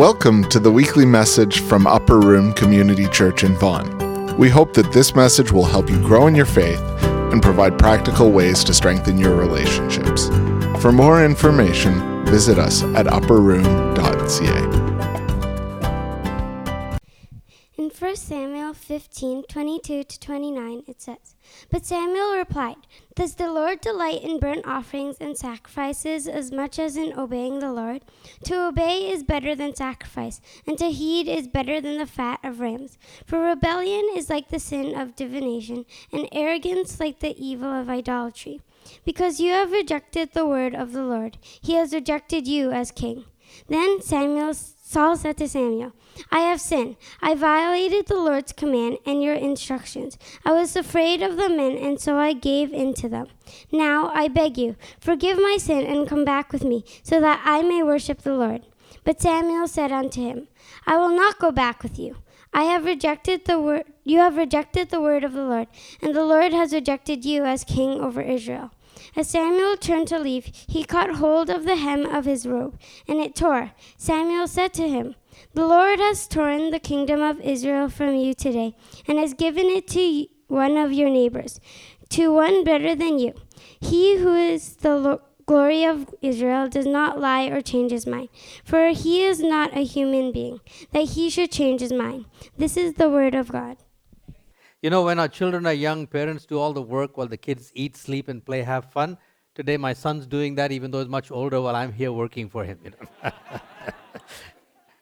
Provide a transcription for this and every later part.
Welcome to the weekly message from Upper Room Community Church in Vaughan. We hope that this message will help you grow in your faith and provide practical ways to strengthen your relationships. For more information, visit us at upperroom.ca. In 1 Samuel 15 22 to 29, it says, But Samuel replied, Does the Lord delight in burnt offerings and sacrifices as much as in obeying the Lord? To obey is better than sacrifice, and to heed is better than the fat of rams. For rebellion is like the sin of divination, and arrogance like the evil of idolatry. Because you have rejected the word of the Lord, he has rejected you as king. Then Samuel Saul said to Samuel, I have sinned. I violated the Lord's command and your instructions. I was afraid of the men, and so I gave in to them. Now I beg you, forgive my sin and come back with me, so that I may worship the Lord. But Samuel said unto him, I will not go back with you. I have rejected the word you have rejected the word of the Lord, and the Lord has rejected you as king over Israel. As Samuel turned to leave, he caught hold of the hem of his robe, and it tore. Samuel said to him, The Lord has torn the kingdom of Israel from you today, and has given it to one of your neighbors, to one better than you. He who is the lo- glory of Israel does not lie or change his mind, for he is not a human being, that he should change his mind. This is the word of God. You know, when our children are young, parents do all the work while the kids eat, sleep, and play, have fun. Today, my son's doing that, even though he's much older, while I'm here working for him. You know?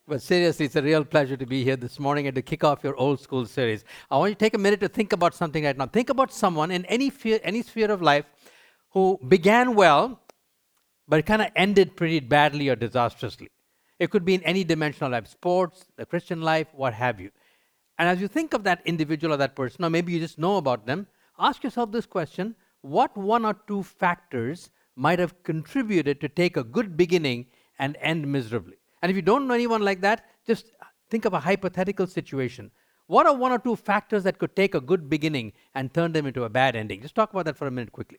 but seriously, it's a real pleasure to be here this morning and to kick off your old school series. I want you to take a minute to think about something right now. Think about someone in any, fear, any sphere of life who began well, but kind of ended pretty badly or disastrously. It could be in any dimension of life sports, the Christian life, what have you. And as you think of that individual or that person, or maybe you just know about them, ask yourself this question what one or two factors might have contributed to take a good beginning and end miserably? And if you don't know anyone like that, just think of a hypothetical situation. What are one or two factors that could take a good beginning and turn them into a bad ending? Just talk about that for a minute quickly.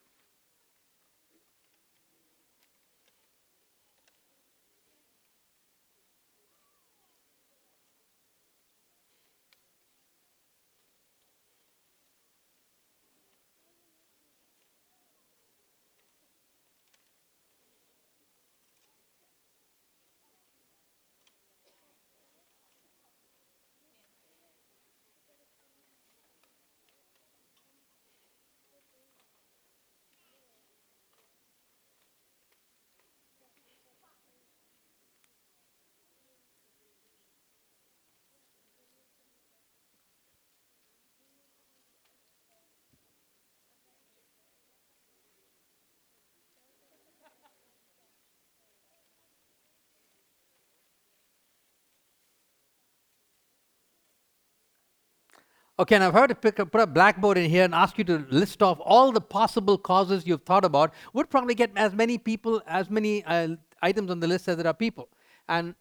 Okay, and I've heard to pick up, put a blackboard in here and ask you to list off all the possible causes you've thought about. Would probably get as many people, as many uh, items on the list as there are people. And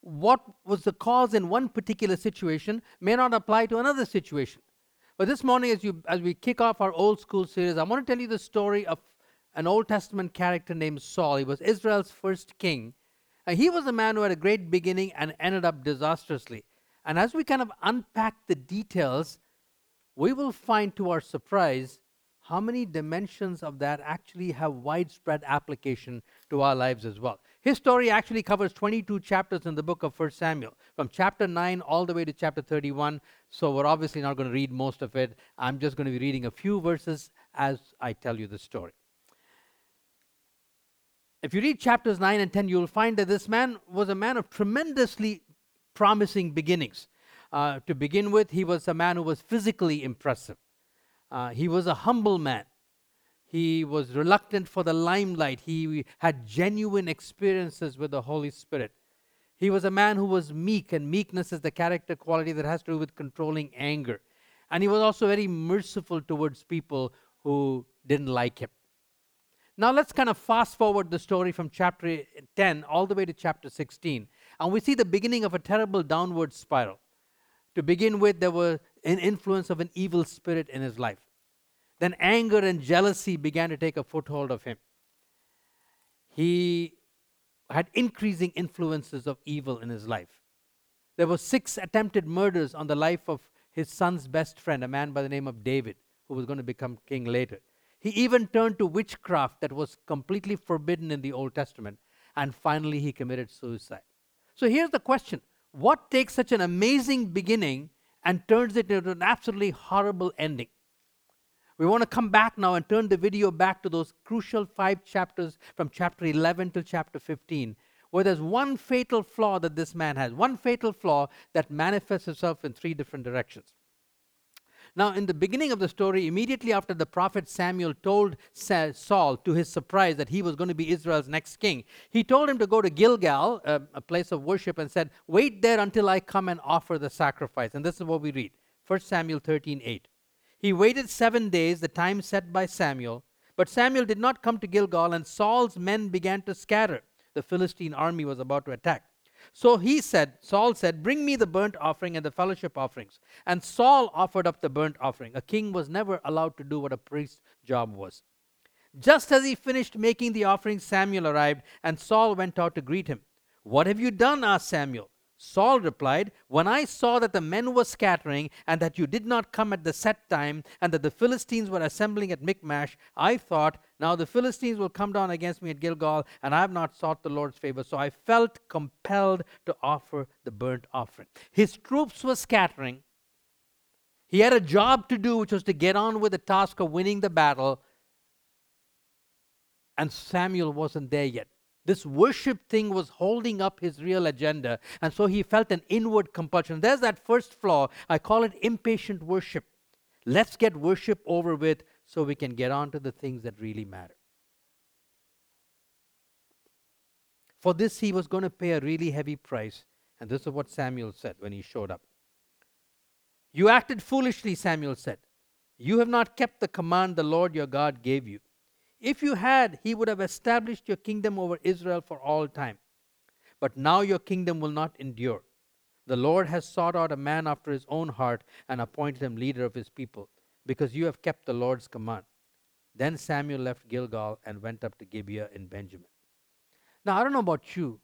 what was the cause in one particular situation may not apply to another situation. But this morning, as, you, as we kick off our old school series, I want to tell you the story of an Old Testament character named Saul. He was Israel's first king. And he was a man who had a great beginning and ended up disastrously. And as we kind of unpack the details, we will find to our surprise how many dimensions of that actually have widespread application to our lives as well. His story actually covers 22 chapters in the book of 1 Samuel, from chapter 9 all the way to chapter 31. So we're obviously not going to read most of it. I'm just going to be reading a few verses as I tell you the story. If you read chapters 9 and 10, you'll find that this man was a man of tremendously promising beginnings. Uh, to begin with, he was a man who was physically impressive. Uh, he was a humble man. He was reluctant for the limelight. He had genuine experiences with the Holy Spirit. He was a man who was meek, and meekness is the character quality that has to do with controlling anger. And he was also very merciful towards people who didn't like him. Now let's kind of fast forward the story from chapter 10 all the way to chapter 16. And we see the beginning of a terrible downward spiral. To begin with, there was an influence of an evil spirit in his life. Then anger and jealousy began to take a foothold of him. He had increasing influences of evil in his life. There were six attempted murders on the life of his son's best friend, a man by the name of David, who was going to become king later. He even turned to witchcraft that was completely forbidden in the Old Testament. And finally, he committed suicide. So here's the question What takes such an amazing beginning and turns it into an absolutely horrible ending? We want to come back now and turn the video back to those crucial five chapters from chapter 11 to chapter 15, where there's one fatal flaw that this man has, one fatal flaw that manifests itself in three different directions. Now, in the beginning of the story, immediately after the prophet Samuel told Saul, to his surprise, that he was going to be Israel's next king, he told him to go to Gilgal, a, a place of worship, and said, Wait there until I come and offer the sacrifice. And this is what we read 1 Samuel 13 8. He waited seven days, the time set by Samuel. But Samuel did not come to Gilgal, and Saul's men began to scatter. The Philistine army was about to attack. So he said, Saul said, Bring me the burnt offering and the fellowship offerings. And Saul offered up the burnt offering. A king was never allowed to do what a priest's job was. Just as he finished making the offering, Samuel arrived, and Saul went out to greet him. What have you done? asked Samuel. Saul replied, When I saw that the men were scattering, and that you did not come at the set time, and that the Philistines were assembling at Michmash, I thought, Now the Philistines will come down against me at Gilgal, and I have not sought the Lord's favor. So I felt compelled to offer the burnt offering. His troops were scattering. He had a job to do, which was to get on with the task of winning the battle. And Samuel wasn't there yet. This worship thing was holding up his real agenda, and so he felt an inward compulsion. There's that first flaw. I call it impatient worship. Let's get worship over with so we can get on to the things that really matter. For this, he was going to pay a really heavy price, and this is what Samuel said when he showed up. You acted foolishly, Samuel said. You have not kept the command the Lord your God gave you. If you had, he would have established your kingdom over Israel for all time. But now your kingdom will not endure. The Lord has sought out a man after his own heart and appointed him leader of his people, because you have kept the Lord's command. Then Samuel left Gilgal and went up to Gibeah in Benjamin. Now, I don't know about you,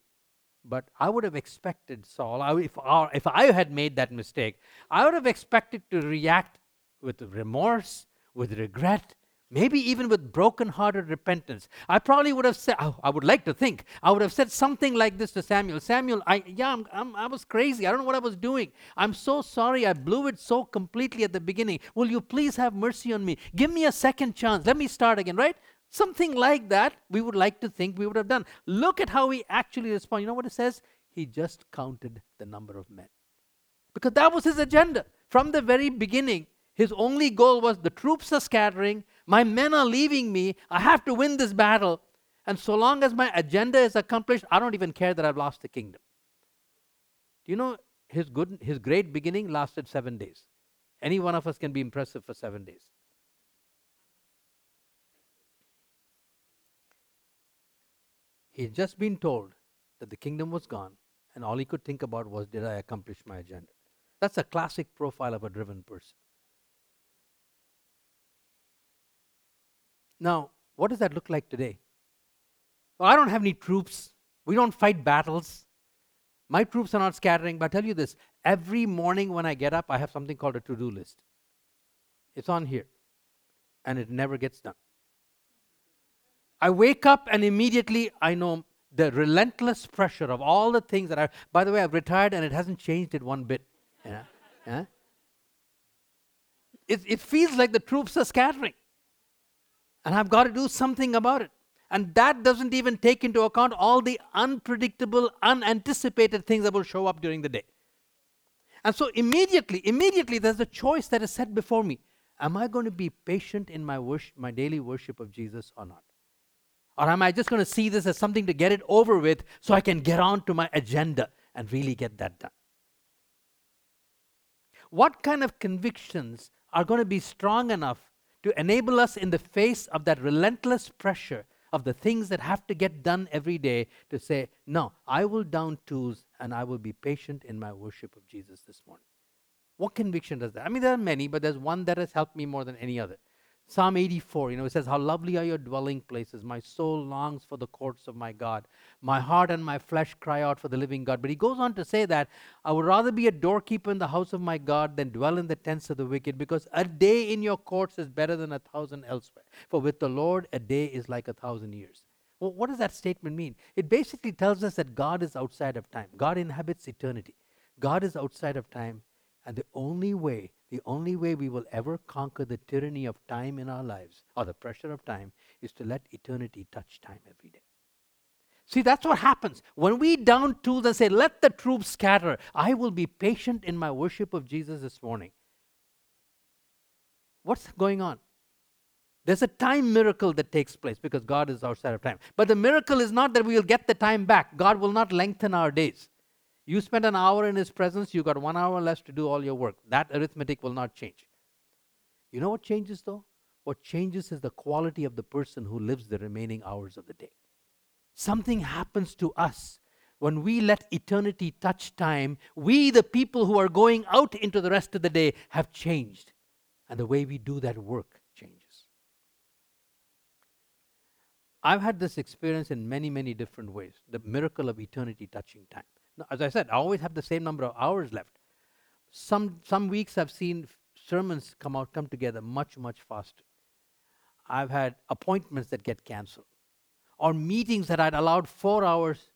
but I would have expected Saul, if, if I had made that mistake, I would have expected to react with remorse, with regret, maybe even with broken-hearted repentance. I probably would have said oh, i would like to think i would have said something like this to samuel samuel i yeah I'm, I'm, i was crazy. I don't know what i was doing. I'm so sorry. I blew it so completely at the beginning. Will you please have mercy on me? Give me a second chance. Let me start again right? Something like that we would like to think we would have done. Look at how he actually responded you know what it says? He just counted the number of men. Because that was his agenda. From the very beginning his only goal was the troops are scattering my men are leaving me. I have to win this battle. And so long as my agenda is accomplished, I don't even care that I've lost the kingdom. Do you know his good his great beginning lasted seven days. Any one of us can be impressive for seven days. He had just been told that the kingdom was gone, and all he could think about was, Did I accomplish my agenda? That's a classic profile of a driven person. Now, what does that look like today? Well, I don't have any troops. We don't fight battles. My troops are not scattering, but I tell you this every morning when I get up, I have something called a to do list. It's on here, and it never gets done. I wake up and immediately I know the relentless pressure of all the things that I. By the way, I've retired and it hasn't changed it one bit. Yeah. It, it feels like the troops are scattering and I've got to do something about it. And that doesn't even take into account all the unpredictable, unanticipated things that will show up during the day. And so immediately, immediately there's a choice that is set before me. Am I going to be patient in my worship, my daily worship of Jesus or not? Or am I just going to see this as something to get it over with so I can get on to my agenda and really get that done? What kind of convictions are going to be strong enough to enable us in the face of that relentless pressure of the things that have to get done every day to say, No, I will down tools and I will be patient in my worship of Jesus this morning. What conviction does that? I mean, there are many, but there's one that has helped me more than any other. Psalm 84, you know, it says, How lovely are your dwelling places. My soul longs for the courts of my God. My heart and my flesh cry out for the living God. But he goes on to say that I would rather be a doorkeeper in the house of my God than dwell in the tents of the wicked, because a day in your courts is better than a thousand elsewhere. For with the Lord, a day is like a thousand years. Well, what does that statement mean? It basically tells us that God is outside of time, God inhabits eternity. God is outside of time, and the only way the only way we will ever conquer the tyranny of time in our lives, or the pressure of time, is to let eternity touch time every day. See, that's what happens. When we down tools and say, let the troops scatter, I will be patient in my worship of Jesus this morning. What's going on? There's a time miracle that takes place because God is outside of time. But the miracle is not that we will get the time back. God will not lengthen our days. You spent an hour in His presence, you got one hour less to do all your work. That arithmetic will not change. You know what changes though? What changes is the quality of the person who lives the remaining hours of the day. Something happens to us when we let eternity touch time. We, the people who are going out into the rest of the day, have changed. And the way we do that work changes. I've had this experience in many, many different ways the miracle of eternity touching time. As I said, I always have the same number of hours left. Some, some weeks I've seen sermons come out, come together much, much faster. I've had appointments that get canceled, or meetings that I'd allowed four hours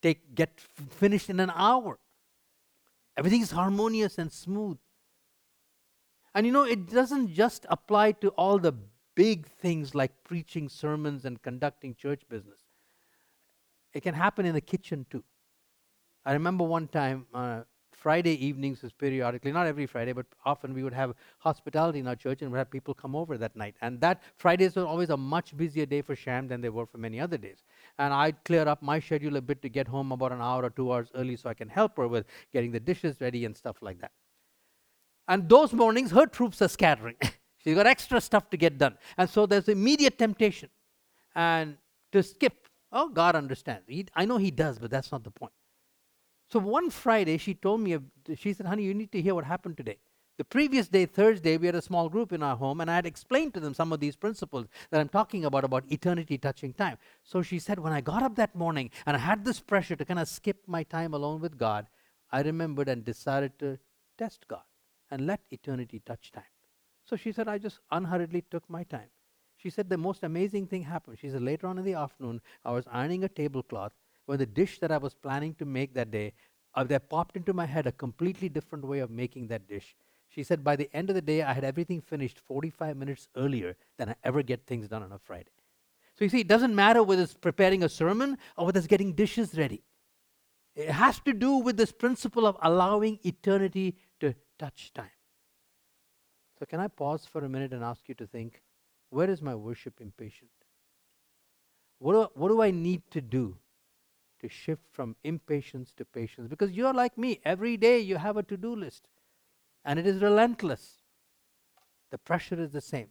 take get f- finished in an hour. Everything is harmonious and smooth. And you know, it doesn't just apply to all the big things like preaching sermons and conducting church business. It can happen in the kitchen too. I remember one time, uh, Friday evenings is periodically, not every Friday, but often we would have hospitality in our church and we'd have people come over that night. And that Fridays were always a much busier day for Sham than they were for many other days. And I'd clear up my schedule a bit to get home about an hour or two hours early so I can help her with getting the dishes ready and stuff like that. And those mornings, her troops are scattering. She's got extra stuff to get done. And so there's immediate temptation and to skip. Oh, God understands. He, I know He does, but that's not the point. So one Friday, she told me, she said, honey, you need to hear what happened today. The previous day, Thursday, we had a small group in our home, and I had explained to them some of these principles that I'm talking about, about eternity touching time. So she said, when I got up that morning and I had this pressure to kind of skip my time alone with God, I remembered and decided to test God and let eternity touch time. So she said, I just unhurriedly took my time. She said, the most amazing thing happened. She said, later on in the afternoon, I was ironing a tablecloth when the dish that I was planning to make that day, uh, there popped into my head a completely different way of making that dish. She said, by the end of the day, I had everything finished 45 minutes earlier than I ever get things done on a Friday. So you see, it doesn't matter whether it's preparing a sermon or whether it's getting dishes ready. It has to do with this principle of allowing eternity to touch time. So, can I pause for a minute and ask you to think where is my worship impatient? What do, what do I need to do to shift from impatience to patience because you're like me. Every day you have a to do list and it is relentless. The pressure is the same.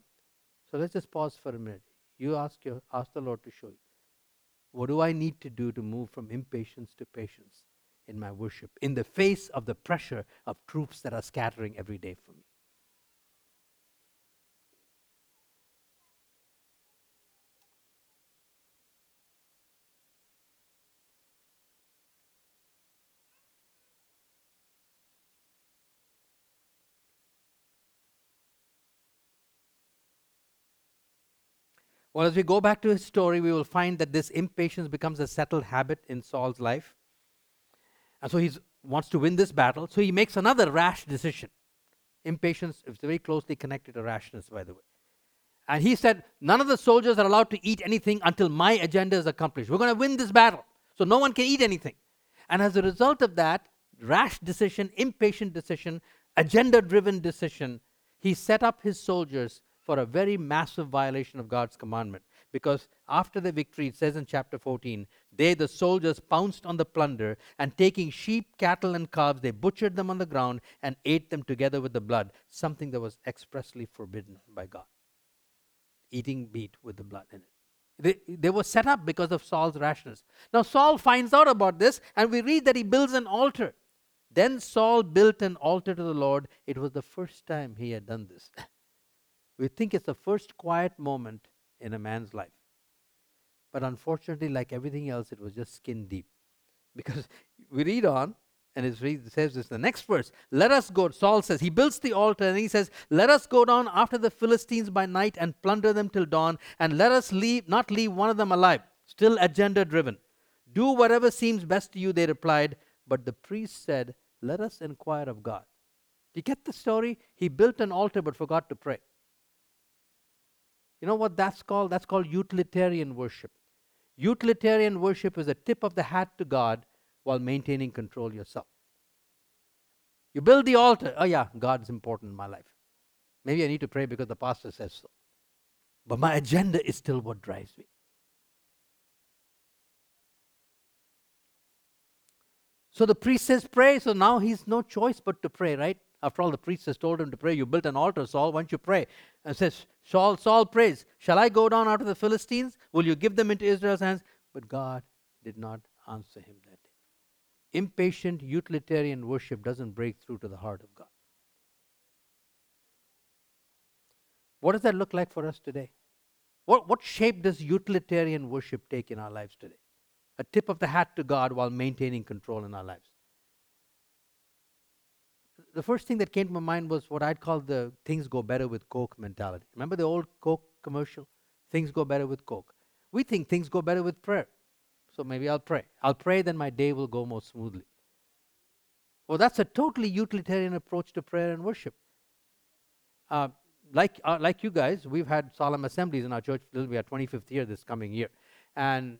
So let's just pause for a minute. You ask, your, ask the Lord to show you. What do I need to do to move from impatience to patience in my worship in the face of the pressure of troops that are scattering every day for me? Well, as we go back to his story, we will find that this impatience becomes a settled habit in Saul's life. And so he wants to win this battle. So he makes another rash decision. Impatience is very closely connected to rashness, by the way. And he said, None of the soldiers are allowed to eat anything until my agenda is accomplished. We're going to win this battle. So no one can eat anything. And as a result of that, rash decision, impatient decision, agenda driven decision, he set up his soldiers for a very massive violation of God's commandment. Because after the victory, it says in chapter 14, they, the soldiers, pounced on the plunder, and taking sheep, cattle, and calves, they butchered them on the ground and ate them together with the blood, something that was expressly forbidden by God. Eating meat with the blood in it. They, they were set up because of Saul's rashness. Now, Saul finds out about this, and we read that he builds an altar. Then Saul built an altar to the Lord. It was the first time he had done this. We think it's the first quiet moment in a man's life. But unfortunately, like everything else, it was just skin deep. Because we read on, and it says this the next verse let us go saul says he builds the altar and he says let us go down after the philistines by night and plunder them till dawn and let us leave not leave one of them alive still agenda driven. Do whatever seems best to you they replied. But the priest said let us inquire of god. Do you get the story? He built an altar but forgot to pray you know what that's called that's called utilitarian worship utilitarian worship is a tip of the hat to god while maintaining control yourself. You build the altar. Oh, yeah, God's important in my life. Maybe I need to pray because the pastor says so. But my agenda is still what drives me. So the priest says, Pray. So now he's no choice but to pray, right? After all, the priest has told him to pray. You built an altar, Saul. Why don't you pray? And says, Saul, Saul prays, Shall I go down after the Philistines? Will you give them into Israel's hands? But God did not answer him that day impatient utilitarian worship doesn't break through to the heart of God. What does that look like for us today? What, what shape does utilitarian worship take in our lives today? A tip of the hat to God while maintaining control in our lives. The first thing that came to my mind was what I'd call the things go better with Coke mentality. Remember the old Coke commercial? Things go better with Coke. We think things go better with prayer. So maybe I'll pray. I'll pray, then my day will go more smoothly. Well, that's a totally utilitarian approach to prayer and worship. Uh, like, uh, like you guys, we've had solemn assemblies in our church. This will be our 25th year this coming year. And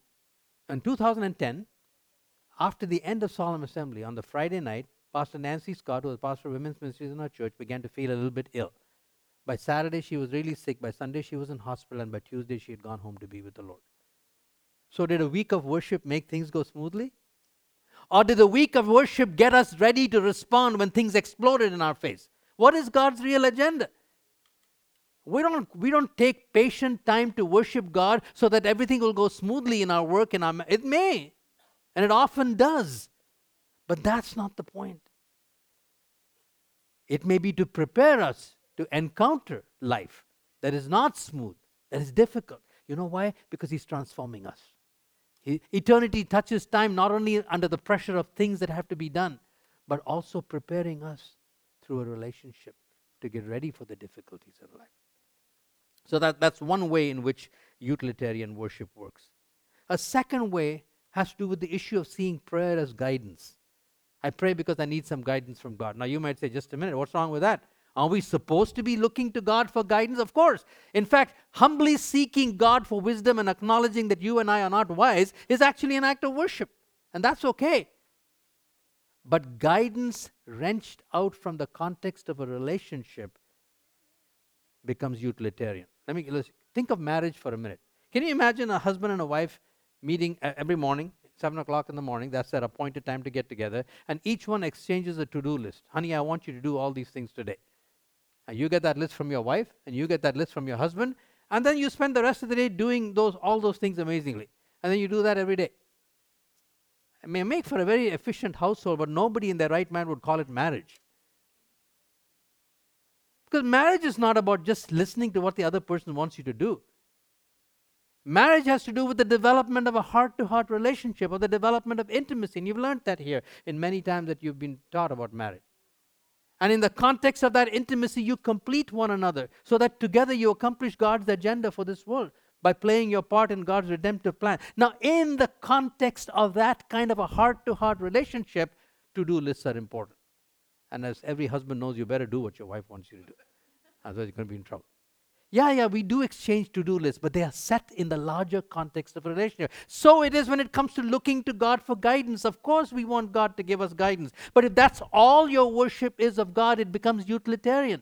in 2010, after the end of solemn assembly, on the Friday night, Pastor Nancy Scott, who was pastor of women's ministries in our church, began to feel a little bit ill. By Saturday, she was really sick. By Sunday, she was in hospital. And by Tuesday, she had gone home to be with the Lord. So, did a week of worship make things go smoothly? Or did the week of worship get us ready to respond when things exploded in our face? What is God's real agenda? We don't, we don't take patient time to worship God so that everything will go smoothly in our work. In our, it may, and it often does. But that's not the point. It may be to prepare us to encounter life that is not smooth, that is difficult. You know why? Because He's transforming us. Eternity touches time not only under the pressure of things that have to be done, but also preparing us through a relationship to get ready for the difficulties of life. So that, that's one way in which utilitarian worship works. A second way has to do with the issue of seeing prayer as guidance. I pray because I need some guidance from God. Now you might say, just a minute, what's wrong with that? Are we supposed to be looking to God for guidance? Of course. In fact, humbly seeking God for wisdom and acknowledging that you and I are not wise is actually an act of worship. And that's okay. But guidance wrenched out from the context of a relationship becomes utilitarian. Let me think of marriage for a minute. Can you imagine a husband and a wife meeting uh, every morning, 7 o'clock in the morning? That's their appointed time to get together. And each one exchanges a to do list. Honey, I want you to do all these things today. And you get that list from your wife, and you get that list from your husband, and then you spend the rest of the day doing those all those things amazingly. And then you do that every day. It may make for a very efficient household, but nobody in their right mind would call it marriage. Because marriage is not about just listening to what the other person wants you to do. Marriage has to do with the development of a heart to heart relationship or the development of intimacy. And you've learned that here in many times that you've been taught about marriage. And in the context of that intimacy, you complete one another so that together you accomplish God's agenda for this world by playing your part in God's redemptive plan. Now, in the context of that kind of a heart to heart relationship, to do lists are important. And as every husband knows, you better do what your wife wants you to do. Otherwise, you're going to be in trouble. Yeah, yeah, we do exchange to do lists, but they are set in the larger context of relationship. So it is when it comes to looking to God for guidance. Of course, we want God to give us guidance. But if that's all your worship is of God, it becomes utilitarian.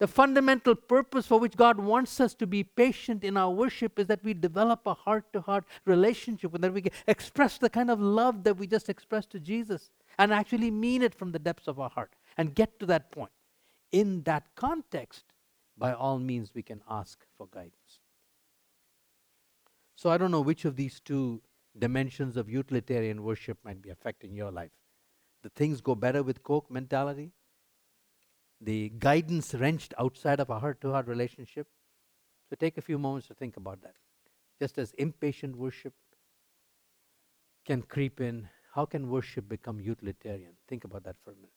The fundamental purpose for which God wants us to be patient in our worship is that we develop a heart to heart relationship and that we express the kind of love that we just expressed to Jesus and actually mean it from the depths of our heart and get to that point. In that context, by all means we can ask for guidance. So I don't know which of these two dimensions of utilitarian worship might be affecting your life. The things go better with Coke mentality, the guidance wrenched outside of a heart to heart relationship. So take a few moments to think about that. Just as impatient worship can creep in, how can worship become utilitarian? Think about that for a minute.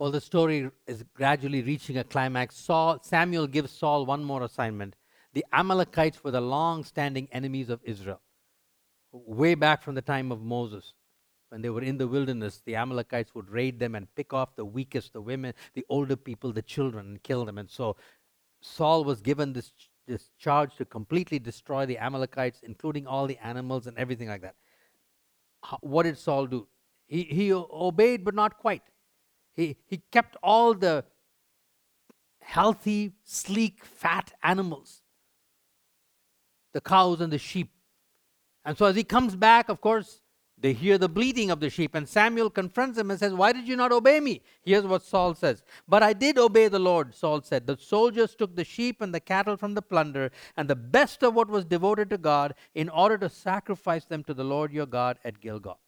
Well, the story is gradually reaching a climax. Saul, Samuel gives Saul one more assignment. The Amalekites were the long standing enemies of Israel. Way back from the time of Moses, when they were in the wilderness, the Amalekites would raid them and pick off the weakest, the women, the older people, the children, and kill them. And so Saul was given this, this charge to completely destroy the Amalekites, including all the animals and everything like that. What did Saul do? He, he obeyed, but not quite. He, he kept all the healthy, sleek, fat animals the cows and the sheep. And so as he comes back, of course, they hear the bleating of the sheep, and Samuel confronts him and says, Why did you not obey me? Here's what Saul says. But I did obey the Lord, Saul said. The soldiers took the sheep and the cattle from the plunder, and the best of what was devoted to God, in order to sacrifice them to the Lord your God at Gilgal.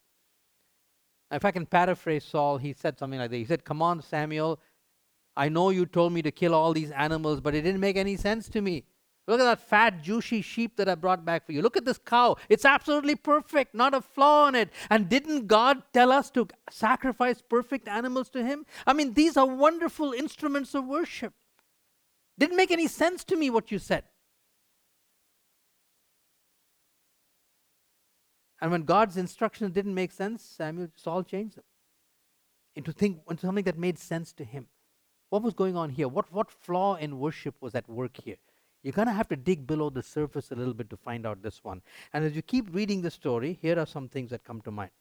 If I can paraphrase Saul, he said something like that. He said, Come on, Samuel, I know you told me to kill all these animals, but it didn't make any sense to me. Look at that fat, juicy sheep that I brought back for you. Look at this cow. It's absolutely perfect, not a flaw in it. And didn't God tell us to sacrifice perfect animals to Him? I mean, these are wonderful instruments of worship. Didn't make any sense to me what you said. And when God's instructions didn't make sense, Samuel Saul changed them into, think, into something that made sense to him. What was going on here? What, what flaw in worship was at work here? You're to have to dig below the surface a little bit to find out this one. And as you keep reading the story, here are some things that come to mind.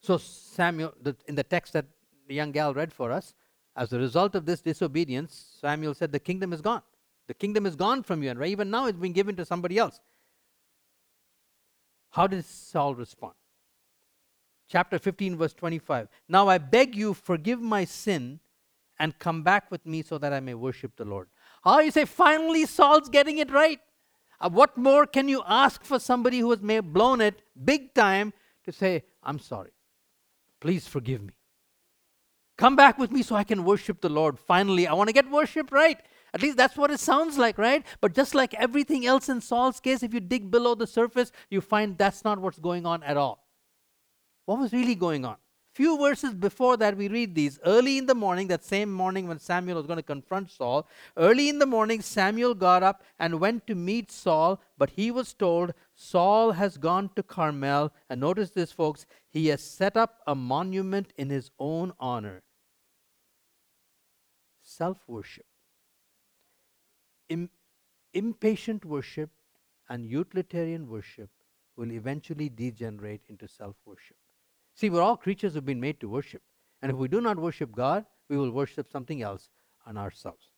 So, Samuel, the, in the text that the young gal read for us, as a result of this disobedience, Samuel said, The kingdom is gone. The kingdom is gone from you, and right, even now it's been given to somebody else. How did Saul respond? Chapter 15, verse 25. Now I beg you, forgive my sin and come back with me so that I may worship the Lord. How you say, finally, Saul's getting it right. Uh, what more can you ask for somebody who has may blown it big time to say, I'm sorry. Please forgive me. Come back with me so I can worship the Lord. Finally, I want to get worship right. At least that's what it sounds like, right? But just like everything else in Saul's case, if you dig below the surface, you find that's not what's going on at all. What was really going on? Few verses before that, we read these. Early in the morning, that same morning when Samuel was going to confront Saul, early in the morning, Samuel got up and went to meet Saul, but he was told, Saul has gone to Carmel. And notice this, folks, he has set up a monument in his own honor. Self worship. Im- impatient worship and utilitarian worship will eventually degenerate into self worship. See, we're all creatures who've been made to worship. And if we do not worship God, we will worship something else on ourselves.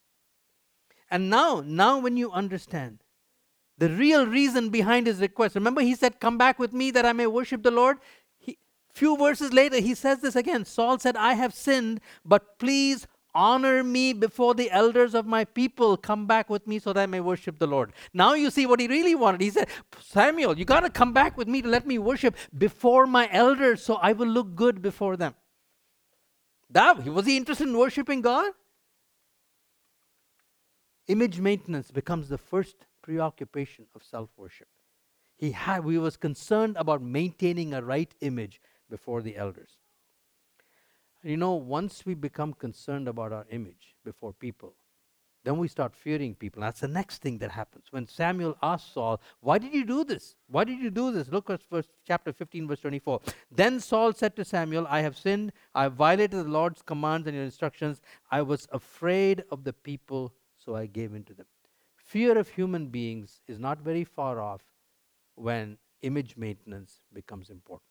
And now, now when you understand the real reason behind his request, remember he said, Come back with me that I may worship the Lord. He, few verses later, he says this again. Saul said, I have sinned, but please honor me before the elders of my people. Come back with me so that I may worship the Lord. Now you see what he really wanted. He said, Samuel, you got to come back with me to let me worship before my elders so I will look good before them. That, was he interested in worshiping God? Image maintenance becomes the first preoccupation of self worship. He, had, he was concerned about maintaining a right image before the elders. You know, once we become concerned about our image before people, then we start fearing people. That's the next thing that happens. When Samuel asked Saul, Why did you do this? Why did you do this? Look at verse, chapter 15, verse 24. Then Saul said to Samuel, I have sinned. I violated the Lord's commands and your instructions. I was afraid of the people, so I gave in to them. Fear of human beings is not very far off when image maintenance becomes important.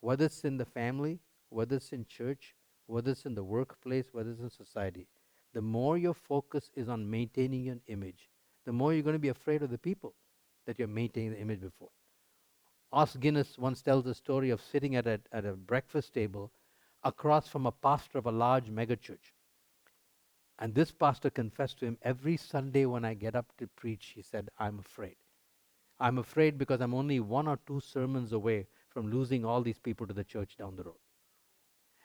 Whether it's in the family, whether it's in church, whether it's in the workplace, whether it's in society, the more your focus is on maintaining an image, the more you're going to be afraid of the people that you're maintaining the image before. Os Guinness once tells a story of sitting at a, at a breakfast table across from a pastor of a large megachurch. And this pastor confessed to him, Every Sunday when I get up to preach, he said, I'm afraid. I'm afraid because I'm only one or two sermons away from losing all these people to the church down the road.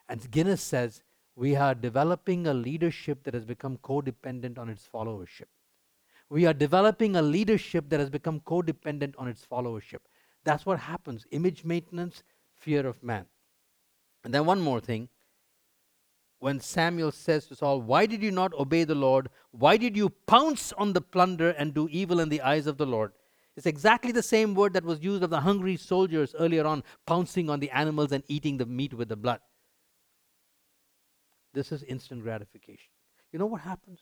And Guinness says, we are developing a leadership that has become codependent on its followership. We are developing a leadership that has become codependent on its followership. That's what happens image maintenance, fear of man. And then one more thing. When Samuel says to Saul, Why did you not obey the Lord? Why did you pounce on the plunder and do evil in the eyes of the Lord? It's exactly the same word that was used of the hungry soldiers earlier on, pouncing on the animals and eating the meat with the blood. This is instant gratification. You know what happens?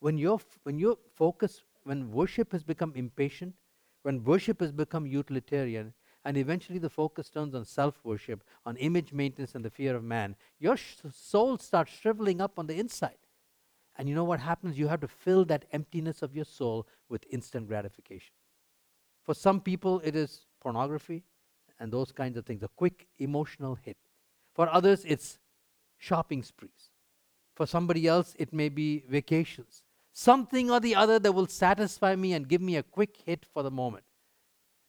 When your when your focus, when worship has become impatient, when worship has become utilitarian, and eventually the focus turns on self-worship, on image maintenance and the fear of man, your sh- soul starts shriveling up on the inside. And you know what happens? You have to fill that emptiness of your soul with instant gratification. For some people, it is pornography and those kinds of things, a quick emotional hit. For others, it's shopping sprees. For somebody else, it may be vacations. Something or the other that will satisfy me and give me a quick hit for the moment.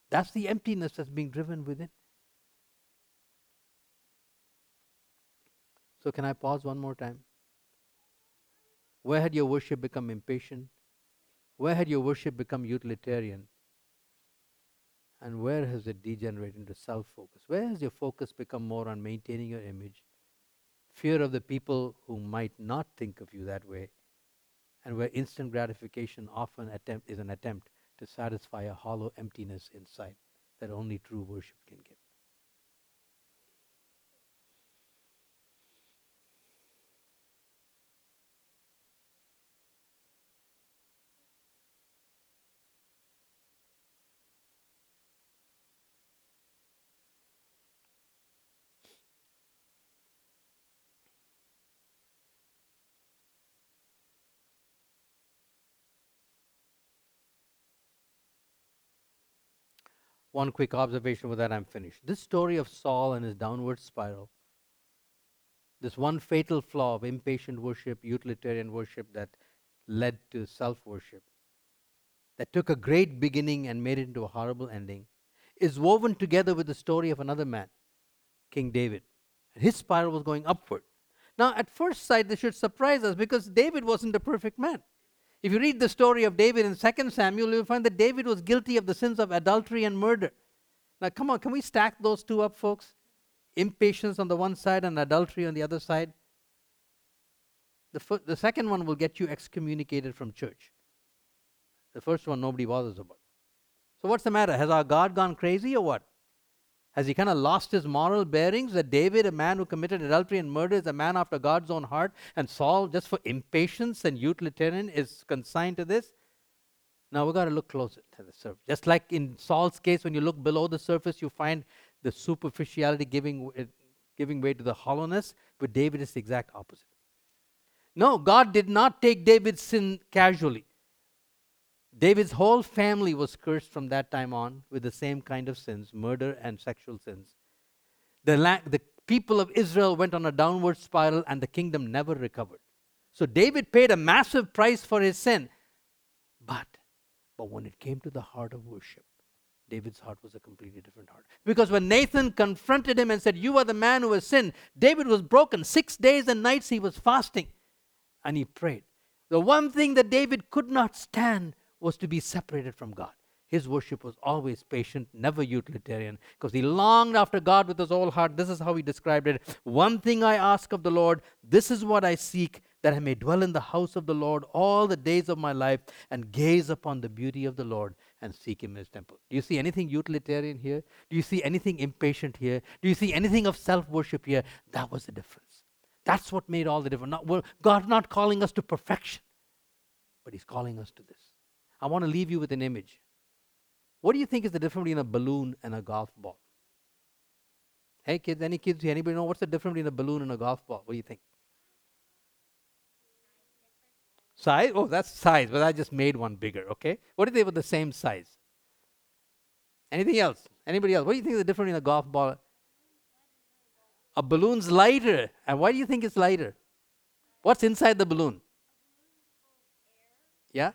That's the emptiness that's being driven within. So, can I pause one more time? Where had your worship become impatient? Where had your worship become utilitarian? And where has it degenerated into self focus? Where has your focus become more on maintaining your image fear of the people who might not think of you that way, and where instant gratification often attempt, is an attempt to satisfy a hollow emptiness inside that only true worship can give. One quick observation with that I'm finished. This story of Saul and his downward spiral, this one fatal flaw of impatient worship, utilitarian worship that led to self worship, that took a great beginning and made it into a horrible ending, is woven together with the story of another man, King David. And his spiral was going upward. Now, at first sight, this should surprise us because David wasn't a perfect man. If you read the story of David in 2 Samuel, you'll find that David was guilty of the sins of adultery and murder. Now, come on, can we stack those two up, folks? Impatience on the one side and adultery on the other side. The, the second one will get you excommunicated from church. The first one, nobody bothers about. So, what's the matter? Has our God gone crazy or what? Has he kind of lost his moral bearings? That David, a man who committed adultery and murder, is a man after God's own heart, and Saul, just for impatience and utilitarian, is consigned to this? Now we've got to look closer to the surface. Just like in Saul's case, when you look below the surface, you find the superficiality giving, uh, giving way to the hollowness. But David is the exact opposite. No, God did not take David's sin casually. David's whole family was cursed from that time on with the same kind of sins murder and sexual sins. The, la- the people of Israel went on a downward spiral and the kingdom never recovered. So David paid a massive price for his sin. But, but when it came to the heart of worship, David's heart was a completely different heart. Because when Nathan confronted him and said, You are the man who has sinned, David was broken. Six days and nights he was fasting and he prayed. The one thing that David could not stand was to be separated from God. His worship was always patient, never utilitarian, because he longed after God with his whole heart. This is how he described it One thing I ask of the Lord, this is what I seek, that I may dwell in the house of the Lord all the days of my life and gaze upon the beauty of the Lord and seek him in his temple. Do you see anything utilitarian here? Do you see anything impatient here? Do you see anything of self worship here? That was the difference. That's what made all the difference. Not, God's not calling us to perfection, but he's calling us to this. I want to leave you with an image. What do you think is the difference between a balloon and a golf ball? Hey kids, any kids? Anybody know what's the difference between a balloon and a golf ball? What do you think? Size? Oh, that's size, but I just made one bigger, okay? What if they were the same size? Anything else? Anybody else? What do you think is the difference in a golf ball? A balloon's lighter. And why do you think it's lighter? What's inside the balloon? Yeah?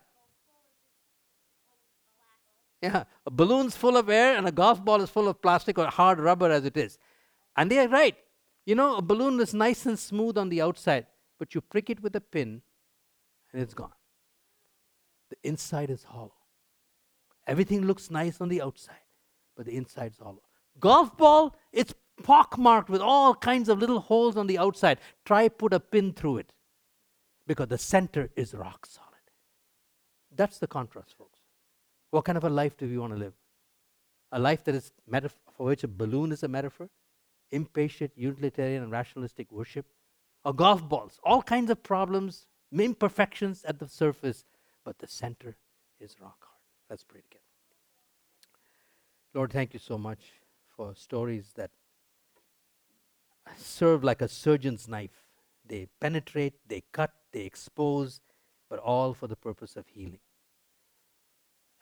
Yeah, a balloon's full of air and a golf ball is full of plastic or hard rubber as it is. And they are right. You know, a balloon is nice and smooth on the outside, but you prick it with a pin and it's gone. The inside is hollow. Everything looks nice on the outside, but the inside is hollow. Golf ball, it's pockmarked with all kinds of little holes on the outside. Try put a pin through it because the center is rock solid. That's the contrast, folks. What kind of a life do we want to live? A life that is metaf- for which a balloon is a metaphor, impatient, utilitarian, and rationalistic worship, or golf balls, all kinds of problems, imperfections at the surface, but the center is rock hard. Let's pray together. Lord, thank you so much for stories that serve like a surgeon's knife. They penetrate, they cut, they expose, but all for the purpose of healing.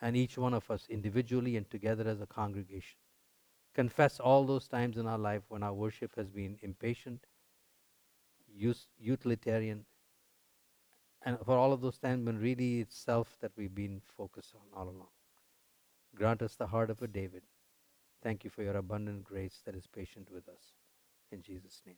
And each one of us, individually and together as a congregation, confess all those times in our life when our worship has been impatient, use, utilitarian, and for all of those times when really it's self that we've been focused on all along. Grant us the heart of a David. Thank you for your abundant grace that is patient with us. In Jesus' name.